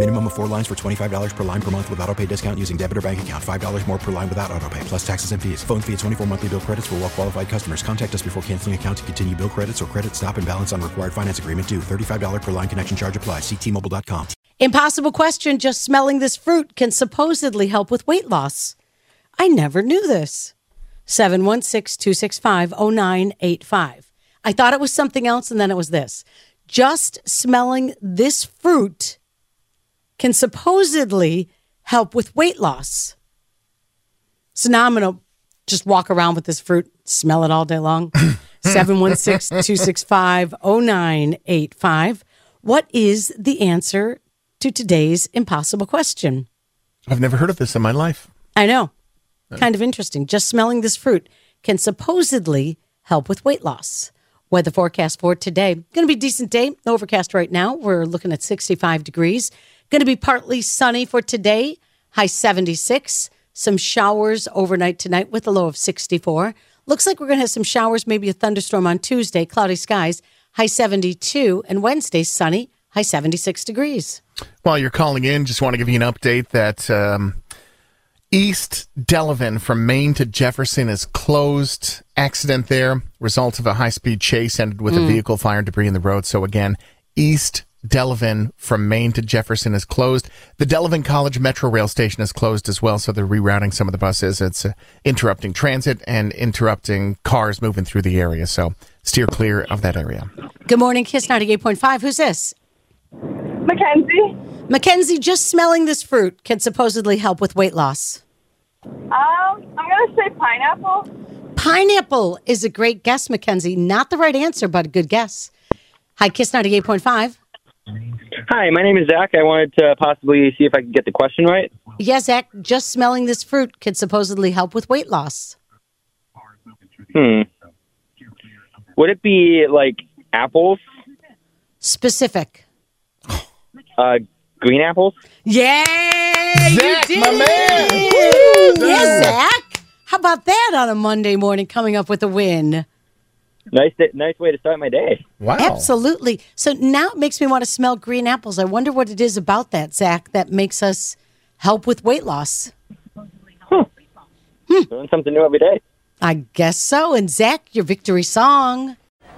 Minimum of four lines for $25 per line per month with auto pay discount using debit or bank account. $5 more per line without auto pay, plus taxes and fees. Phone fee at 24 monthly bill credits for well qualified customers. Contact us before canceling account to continue bill credits or credit stop and balance on required finance agreement due. $35 per line connection charge applies. Ctmobile.com. Impossible question. Just smelling this fruit can supposedly help with weight loss. I never knew this. 716 265 0985. I thought it was something else, and then it was this. Just smelling this fruit can supposedly help with weight loss. So now I'm going to just walk around with this fruit, smell it all day long. 716 265 0985. What is the answer to today's impossible question? I've never heard of this in my life. I know. Kind of interesting. Just smelling this fruit can supposedly help with weight loss. Weather forecast for today. Going to be a decent day. Overcast right now. We're looking at 65 degrees. Going to be partly sunny for today. High 76. Some showers overnight tonight with a low of 64. Looks like we're going to have some showers, maybe a thunderstorm on Tuesday. Cloudy skies. High 72. And Wednesday sunny. High 76 degrees. While you're calling in, just want to give you an update that um, East Delavan from Main to Jefferson is closed. Accident there. Result of a high speed chase ended with a vehicle fire and debris in the road. So again, East Delavan from Main to Jefferson is closed. The Delavan College Metro Rail Station is closed as well. So they're rerouting some of the buses. It's uh, interrupting transit and interrupting cars moving through the area. So steer clear of that area. Good morning, Kiss 98.5. Who's this? Mackenzie. Mackenzie, just smelling this fruit can supposedly help with weight loss. Um, I'm gonna say pineapple. Pineapple is a great guess, Mackenzie. Not the right answer, but a good guess. Hi, Kiss 98.5. Hi, my name is Zach. I wanted to possibly see if I could get the question right. Yeah, Zach, just smelling this fruit could supposedly help with weight loss. Hmm. Would it be like apples? Specific. Uh, green apples? Yeah, Zach, you did my man! it. Yeah, Zach. How about that on a Monday morning coming up with a win? Nice, nice way to start my day. Wow. Absolutely. So now it makes me want to smell green apples. I wonder what it is about that, Zach, that makes us help with weight loss. Hmm. Doing something new every day. I guess so. And Zach, your victory song.